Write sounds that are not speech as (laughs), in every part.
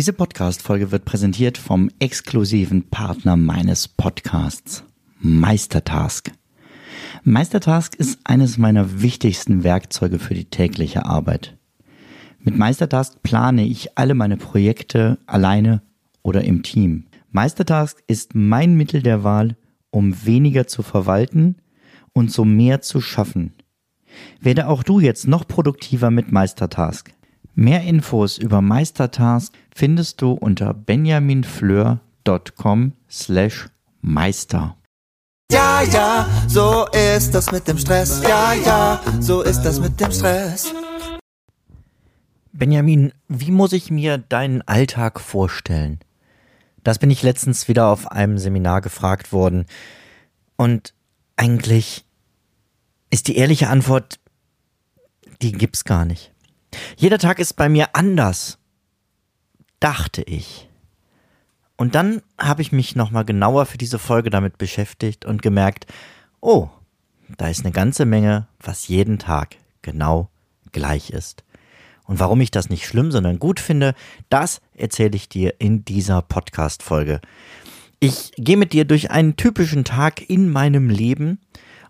Diese Podcast-Folge wird präsentiert vom exklusiven Partner meines Podcasts, Meistertask. Meistertask ist eines meiner wichtigsten Werkzeuge für die tägliche Arbeit. Mit Meistertask plane ich alle meine Projekte alleine oder im Team. Meistertask ist mein Mittel der Wahl, um weniger zu verwalten und so mehr zu schaffen. Werde auch du jetzt noch produktiver mit Meistertask. Mehr Infos über Meistertask findest du unter benjaminfleur.com slash meister. Ja, ja, so ist das mit dem Stress. Ja, ja, so ist das mit dem Stress. Benjamin, wie muss ich mir deinen Alltag vorstellen? Das bin ich letztens wieder auf einem Seminar gefragt worden. Und eigentlich ist die ehrliche Antwort, die gibt's gar nicht. Jeder Tag ist bei mir anders, dachte ich. Und dann habe ich mich nochmal genauer für diese Folge damit beschäftigt und gemerkt, oh, da ist eine ganze Menge, was jeden Tag genau gleich ist. Und warum ich das nicht schlimm, sondern gut finde, das erzähle ich dir in dieser Podcast-Folge. Ich gehe mit dir durch einen typischen Tag in meinem Leben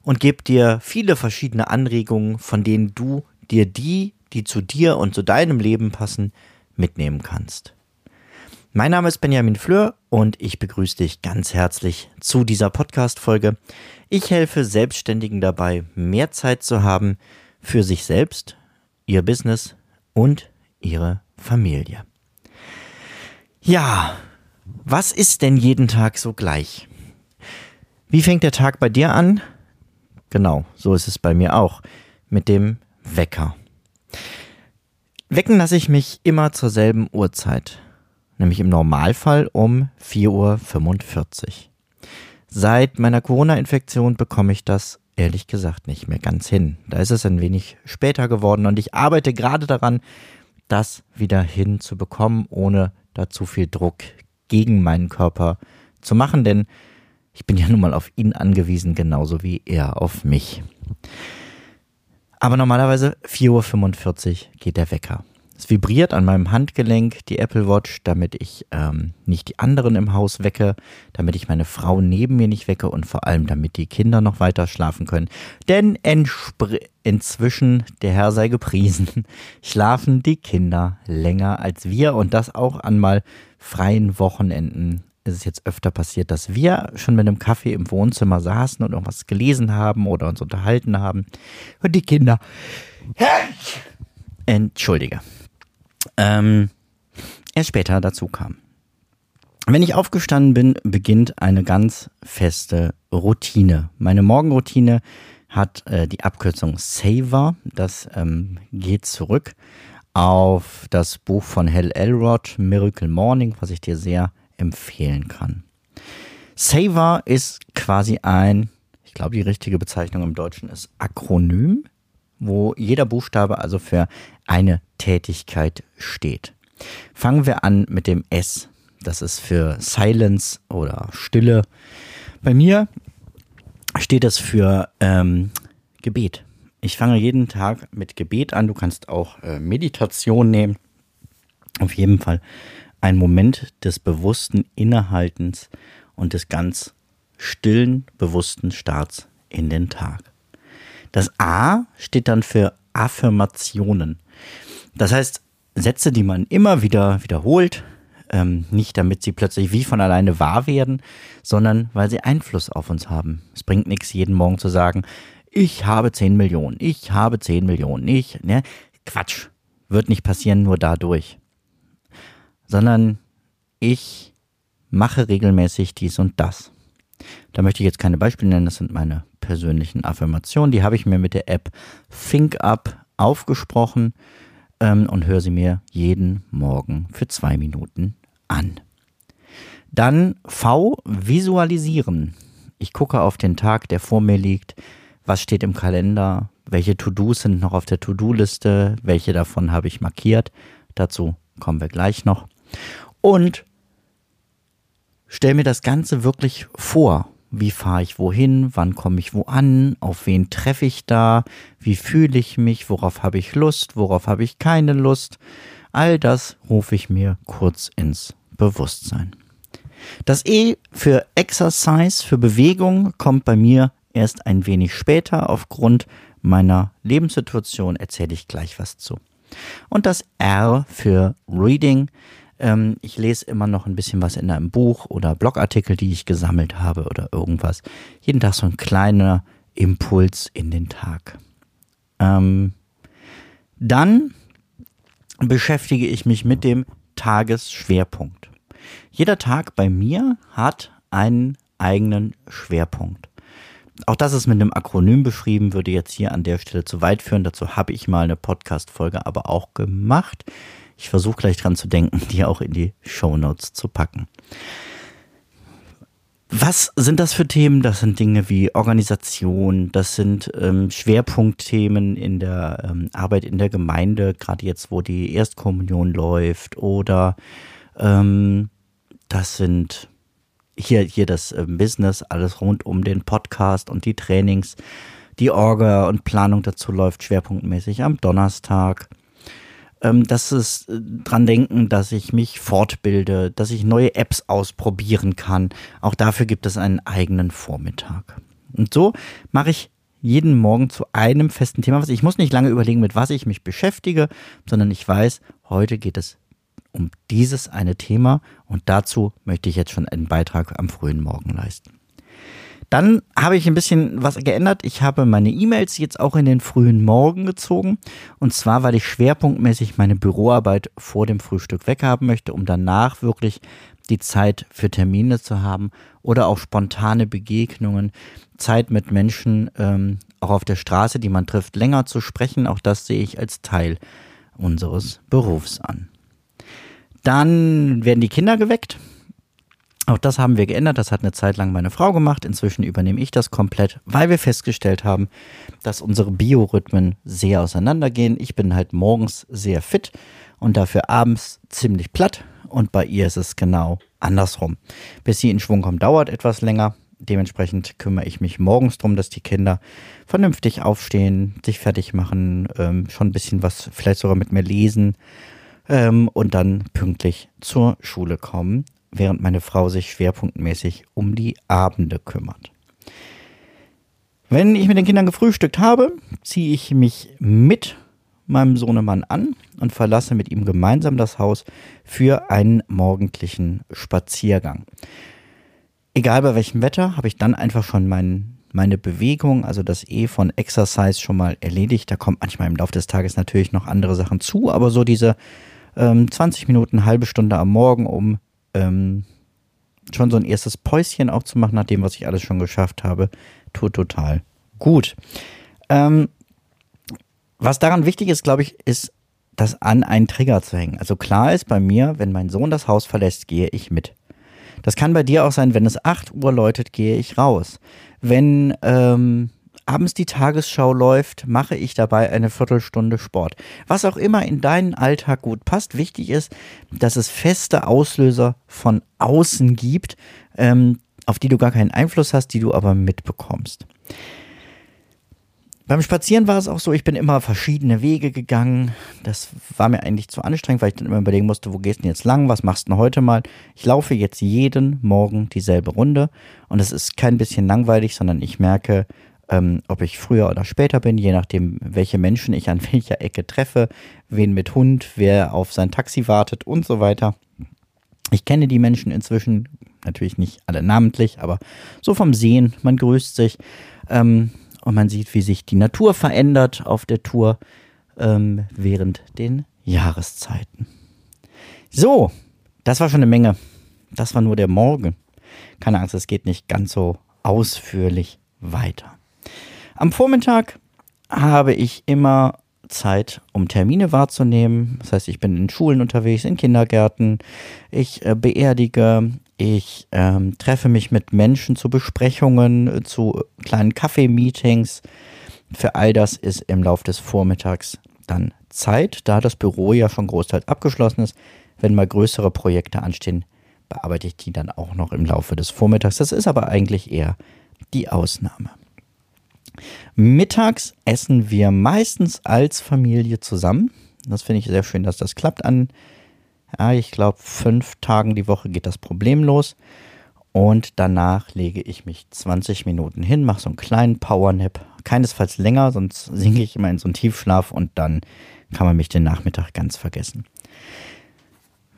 und gebe dir viele verschiedene Anregungen, von denen du dir die die zu dir und zu deinem Leben passen, mitnehmen kannst. Mein Name ist Benjamin Fleur und ich begrüße dich ganz herzlich zu dieser Podcast-Folge. Ich helfe Selbstständigen dabei, mehr Zeit zu haben für sich selbst, ihr Business und ihre Familie. Ja, was ist denn jeden Tag so gleich? Wie fängt der Tag bei dir an? Genau, so ist es bei mir auch. Mit dem Wecker. Wecken lasse ich mich immer zur selben Uhrzeit, nämlich im Normalfall um 4.45 Uhr. Seit meiner Corona-Infektion bekomme ich das ehrlich gesagt nicht mehr ganz hin. Da ist es ein wenig später geworden und ich arbeite gerade daran, das wieder hinzubekommen, ohne da zu viel Druck gegen meinen Körper zu machen, denn ich bin ja nun mal auf ihn angewiesen, genauso wie er auf mich. Aber normalerweise 4.45 Uhr geht der Wecker. Es vibriert an meinem Handgelenk die Apple Watch, damit ich ähm, nicht die anderen im Haus wecke, damit ich meine Frau neben mir nicht wecke und vor allem damit die Kinder noch weiter schlafen können. Denn inzwischen, der Herr sei gepriesen, (laughs) schlafen die Kinder länger als wir und das auch an mal freien Wochenenden ist es jetzt öfter passiert, dass wir schon mit einem Kaffee im Wohnzimmer saßen und irgendwas gelesen haben oder uns unterhalten haben. Und die Kinder. Entschuldige. Ähm, erst später dazu kam. Wenn ich aufgestanden bin, beginnt eine ganz feste Routine. Meine Morgenroutine hat äh, die Abkürzung Saver. Das ähm, geht zurück auf das Buch von Hal Elrod, Miracle Morning, was ich dir sehr empfehlen kann. Saver ist quasi ein, ich glaube, die richtige Bezeichnung im Deutschen ist Akronym, wo jeder Buchstabe also für eine Tätigkeit steht. Fangen wir an mit dem S. Das ist für Silence oder Stille. Bei mir steht es für ähm, Gebet. Ich fange jeden Tag mit Gebet an. Du kannst auch äh, Meditation nehmen. Auf jeden Fall ein Moment des bewussten Innehaltens und des ganz stillen, bewussten Starts in den Tag. Das A steht dann für Affirmationen. Das heißt, Sätze, die man immer wieder wiederholt, ähm, nicht damit sie plötzlich wie von alleine wahr werden, sondern weil sie Einfluss auf uns haben. Es bringt nichts, jeden Morgen zu sagen, ich habe 10 Millionen, ich habe 10 Millionen, ich, ne? Quatsch. Wird nicht passieren nur dadurch sondern ich mache regelmäßig dies und das. Da möchte ich jetzt keine Beispiele nennen, das sind meine persönlichen Affirmationen. Die habe ich mir mit der App ThinkUp aufgesprochen ähm, und höre sie mir jeden Morgen für zwei Minuten an. Dann V, visualisieren. Ich gucke auf den Tag, der vor mir liegt. Was steht im Kalender? Welche To-Dos sind noch auf der To-Do-Liste? Welche davon habe ich markiert? Dazu kommen wir gleich noch. Und stell mir das Ganze wirklich vor. Wie fahre ich wohin? Wann komme ich wo an? Auf wen treffe ich da? Wie fühle ich mich? Worauf habe ich Lust? Worauf habe ich keine Lust? All das rufe ich mir kurz ins Bewusstsein. Das E für Exercise, für Bewegung, kommt bei mir erst ein wenig später. Aufgrund meiner Lebenssituation erzähle ich gleich was zu. Und das R für Reading. Ähm, ich lese immer noch ein bisschen was in einem Buch oder Blogartikel, die ich gesammelt habe oder irgendwas. Jeden Tag so ein kleiner Impuls in den Tag. Ähm, dann beschäftige ich mich mit dem Tagesschwerpunkt. Jeder Tag bei mir hat einen eigenen Schwerpunkt. Auch das ist mit einem Akronym beschrieben, würde jetzt hier an der Stelle zu weit führen. Dazu habe ich mal eine Podcast-Folge aber auch gemacht. Ich versuche gleich dran zu denken, (laughs) die auch in die Show Notes zu packen. Was sind das für Themen? Das sind Dinge wie Organisation, das sind ähm, Schwerpunktthemen in der ähm, Arbeit in der Gemeinde, gerade jetzt, wo die Erstkommunion läuft, oder ähm, das sind hier, hier das äh, Business, alles rund um den Podcast und die Trainings, die Orga und Planung dazu läuft schwerpunktmäßig am Donnerstag ähm, dass es äh, dran denken, dass ich mich fortbilde, dass ich neue Apps ausprobieren kann. Auch dafür gibt es einen eigenen Vormittag. Und so mache ich jeden Morgen zu einem festen Thema. Ich muss nicht lange überlegen, mit was ich mich beschäftige, sondern ich weiß, heute geht es um dieses eine Thema und dazu möchte ich jetzt schon einen Beitrag am frühen Morgen leisten. Dann habe ich ein bisschen was geändert. Ich habe meine E-Mails jetzt auch in den frühen Morgen gezogen. Und zwar, weil ich schwerpunktmäßig meine Büroarbeit vor dem Frühstück weghaben möchte, um danach wirklich die Zeit für Termine zu haben oder auch spontane Begegnungen, Zeit mit Menschen ähm, auch auf der Straße, die man trifft, länger zu sprechen. Auch das sehe ich als Teil unseres Berufs an. Dann werden die Kinder geweckt. Auch das haben wir geändert. Das hat eine Zeit lang meine Frau gemacht. Inzwischen übernehme ich das komplett, weil wir festgestellt haben, dass unsere Biorhythmen sehr auseinandergehen. Ich bin halt morgens sehr fit und dafür abends ziemlich platt. Und bei ihr ist es genau andersrum. Bis sie in Schwung kommt, dauert etwas länger. Dementsprechend kümmere ich mich morgens darum, dass die Kinder vernünftig aufstehen, sich fertig machen, ähm, schon ein bisschen was, vielleicht sogar mit mir lesen ähm, und dann pünktlich zur Schule kommen während meine Frau sich schwerpunktmäßig um die Abende kümmert. Wenn ich mit den Kindern gefrühstückt habe, ziehe ich mich mit meinem Sohnemann an und verlasse mit ihm gemeinsam das Haus für einen morgendlichen Spaziergang. Egal bei welchem Wetter, habe ich dann einfach schon mein, meine Bewegung, also das E von Exercise schon mal erledigt. Da kommt manchmal im Laufe des Tages natürlich noch andere Sachen zu, aber so diese ähm, 20 Minuten, halbe Stunde am Morgen, um ähm, schon so ein erstes Päuschen auch zu machen, nach dem, was ich alles schon geschafft habe, tut total gut. Ähm, was daran wichtig ist, glaube ich, ist, das an einen Trigger zu hängen. Also klar ist bei mir, wenn mein Sohn das Haus verlässt, gehe ich mit. Das kann bei dir auch sein, wenn es 8 Uhr läutet, gehe ich raus. Wenn ähm, abends die Tagesschau läuft, mache ich dabei eine Viertelstunde Sport. Was auch immer in deinen Alltag gut passt. Wichtig ist, dass es feste Auslöser von außen gibt, ähm, auf die du gar keinen Einfluss hast, die du aber mitbekommst. Beim Spazieren war es auch so, ich bin immer verschiedene Wege gegangen. Das war mir eigentlich zu anstrengend, weil ich dann immer überlegen musste, wo gehst du denn jetzt lang, was machst du denn heute mal? Ich laufe jetzt jeden Morgen dieselbe Runde und es ist kein bisschen langweilig, sondern ich merke, ähm, ob ich früher oder später bin, je nachdem, welche Menschen ich an (laughs) welcher Ecke treffe, wen mit Hund, wer auf sein Taxi wartet und so weiter. Ich kenne die Menschen inzwischen, natürlich nicht alle namentlich, aber so vom Sehen, man grüßt sich ähm, und man sieht, wie sich die Natur verändert auf der Tour ähm, während den Jahreszeiten. So, das war schon eine Menge. Das war nur der Morgen. Keine Angst, es geht nicht ganz so ausführlich weiter. Am Vormittag habe ich immer Zeit, um Termine wahrzunehmen. Das heißt, ich bin in Schulen unterwegs, in Kindergärten, ich äh, beerdige, ich ähm, treffe mich mit Menschen zu Besprechungen, zu kleinen Kaffeemeetings. Für all das ist im Laufe des Vormittags dann Zeit, da das Büro ja schon großteils abgeschlossen ist. Wenn mal größere Projekte anstehen, bearbeite ich die dann auch noch im Laufe des Vormittags. Das ist aber eigentlich eher die Ausnahme. Mittags essen wir meistens als Familie zusammen. Das finde ich sehr schön, dass das klappt. An, ja, ich glaube, fünf Tagen die Woche geht das problemlos. Und danach lege ich mich 20 Minuten hin, mache so einen kleinen Powernap. Keinesfalls länger, sonst sinke ich immer in so einen Tiefschlaf und dann kann man mich den Nachmittag ganz vergessen.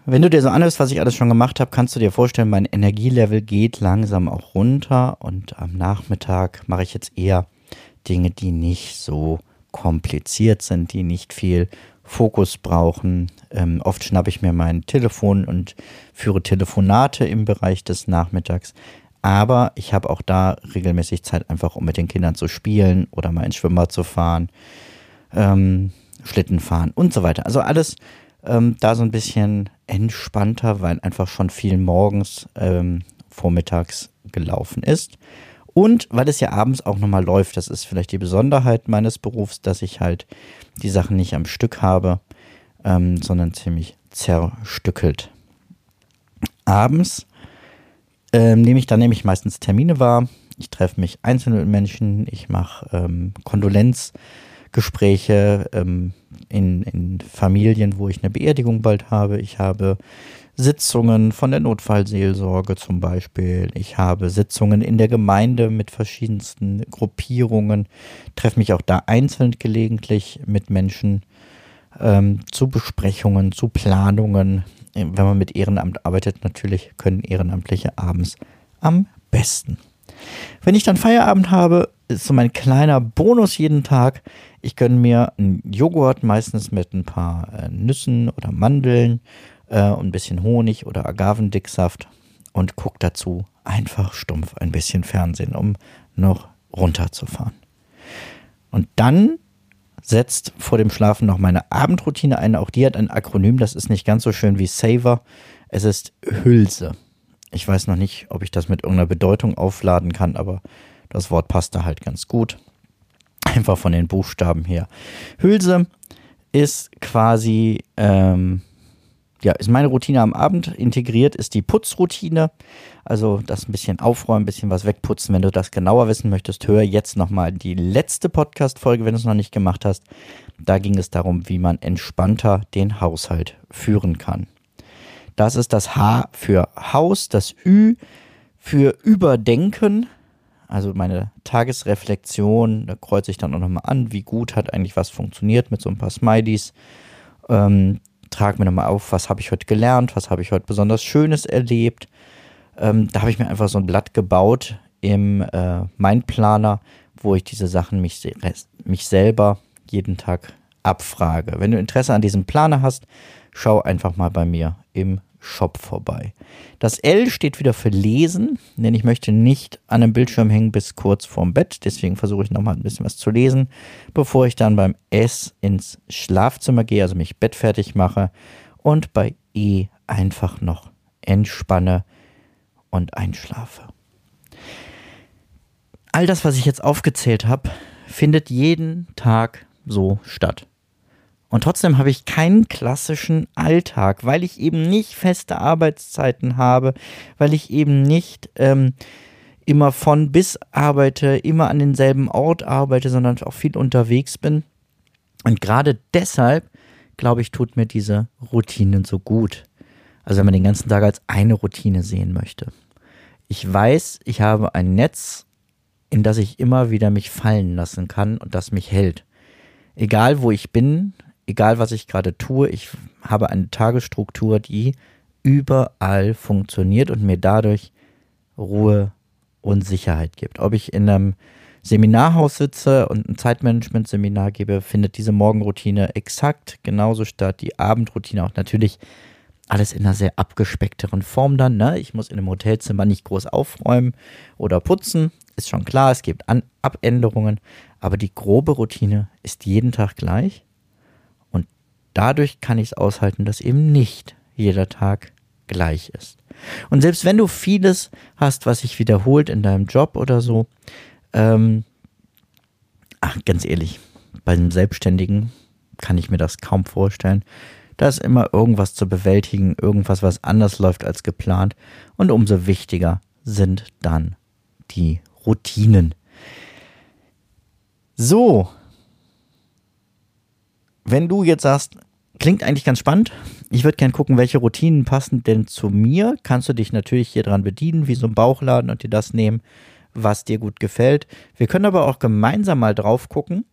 Wenn du dir so anhörst, was ich alles schon gemacht habe, kannst du dir vorstellen, mein Energielevel geht langsam auch runter und am Nachmittag mache ich jetzt eher Dinge, die nicht so kompliziert sind, die nicht viel Fokus brauchen. Ähm, oft schnappe ich mir mein Telefon und führe Telefonate im Bereich des Nachmittags. Aber ich habe auch da regelmäßig Zeit, einfach um mit den Kindern zu spielen oder mal ins Schwimmbad zu fahren, ähm, Schlitten fahren und so weiter. Also alles ähm, da so ein bisschen entspannter, weil einfach schon viel morgens, ähm, vormittags gelaufen ist. Und weil es ja abends auch nochmal läuft, das ist vielleicht die Besonderheit meines Berufs, dass ich halt die Sachen nicht am Stück habe, ähm, sondern ziemlich zerstückelt. Abends ähm, nehme ich dann nämlich meistens Termine wahr. Ich treffe mich einzeln mit Menschen, ich mache ähm, Kondolenzgespräche ähm, in, in Familien, wo ich eine Beerdigung bald habe. Ich habe Sitzungen von der Notfallseelsorge zum Beispiel. Ich habe Sitzungen in der Gemeinde mit verschiedensten Gruppierungen, treffe mich auch da einzeln gelegentlich mit Menschen ähm, zu Besprechungen, zu Planungen. Wenn man mit Ehrenamt arbeitet, natürlich können Ehrenamtliche abends am besten. Wenn ich dann Feierabend habe, ist so mein kleiner Bonus jeden Tag. Ich gönne mir einen Joghurt, meistens mit ein paar äh, Nüssen oder Mandeln äh, ein bisschen Honig oder Agavendicksaft und gucke dazu einfach stumpf ein bisschen Fernsehen, um noch runterzufahren. Und dann setzt vor dem Schlafen noch meine Abendroutine ein. Auch die hat ein Akronym, das ist nicht ganz so schön wie Saver. Es ist Hülse. Ich weiß noch nicht, ob ich das mit irgendeiner Bedeutung aufladen kann, aber das Wort passt da halt ganz gut. Einfach von den Buchstaben her. Hülse ist quasi ähm, ja, ist meine Routine am Abend. Integriert ist die Putzroutine. Also das ein bisschen aufräumen, ein bisschen was wegputzen. Wenn du das genauer wissen möchtest, hör jetzt nochmal die letzte Podcast-Folge, wenn du es noch nicht gemacht hast. Da ging es darum, wie man entspannter den Haushalt führen kann. Das ist das H für Haus, das Ü für Überdenken. Also meine Tagesreflexion, da kreuze ich dann auch nochmal an, wie gut hat eigentlich was funktioniert mit so ein paar Smileys. Ähm, trage mir nochmal auf, was habe ich heute gelernt, was habe ich heute besonders Schönes erlebt. Ähm, da habe ich mir einfach so ein Blatt gebaut im äh, Mindplaner, wo ich diese Sachen mich, mich selber jeden Tag abfrage. Wenn du Interesse an diesem Planer hast, schau einfach mal bei mir im Shop vorbei. Das L steht wieder für Lesen, denn ich möchte nicht an einem Bildschirm hängen bis kurz vorm Bett. Deswegen versuche ich nochmal ein bisschen was zu lesen, bevor ich dann beim S ins Schlafzimmer gehe, also mich bettfertig mache und bei E einfach noch entspanne und einschlafe. All das, was ich jetzt aufgezählt habe, findet jeden Tag so statt. Und trotzdem habe ich keinen klassischen Alltag, weil ich eben nicht feste Arbeitszeiten habe, weil ich eben nicht ähm, immer von bis arbeite, immer an denselben Ort arbeite, sondern auch viel unterwegs bin. Und gerade deshalb, glaube ich, tut mir diese Routine so gut. Also wenn man den ganzen Tag als eine Routine sehen möchte. Ich weiß, ich habe ein Netz, in das ich immer wieder mich fallen lassen kann und das mich hält. Egal wo ich bin, egal was ich gerade tue, ich habe eine Tagesstruktur, die überall funktioniert und mir dadurch Ruhe und Sicherheit gibt. Ob ich in einem Seminarhaus sitze und ein Zeitmanagement-Seminar gebe, findet diese Morgenroutine exakt genauso statt. Die Abendroutine auch natürlich alles in einer sehr abgespeckteren Form dann. Ne? Ich muss in einem Hotelzimmer nicht groß aufräumen oder putzen. Ist schon klar, es gibt An Abänderungen, aber die grobe Routine ist jeden Tag gleich dadurch kann ich es aushalten, dass eben nicht jeder Tag gleich ist. Und selbst wenn du vieles hast, was sich wiederholt in deinem Job oder so, ähm, ach, ganz ehrlich, bei einem Selbstständigen kann ich mir das kaum vorstellen. Da ist immer irgendwas zu bewältigen, irgendwas, was anders läuft als geplant. Und umso wichtiger sind dann die Routinen. So, wenn du jetzt sagst, Klingt eigentlich ganz spannend. Ich würde gern gucken, welche Routinen passen denn zu mir. Kannst du dich natürlich hier dran bedienen, wie so ein Bauchladen und dir das nehmen, was dir gut gefällt. Wir können aber auch gemeinsam mal drauf gucken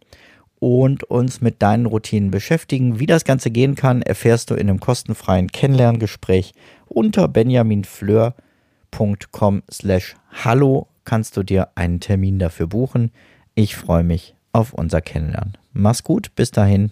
und uns mit deinen Routinen beschäftigen. Wie das Ganze gehen kann, erfährst du in einem kostenfreien Kennenlerngespräch unter benjaminfleur.com slash hallo kannst du dir einen Termin dafür buchen. Ich freue mich auf unser Kennenlernen. Mach's gut, bis dahin.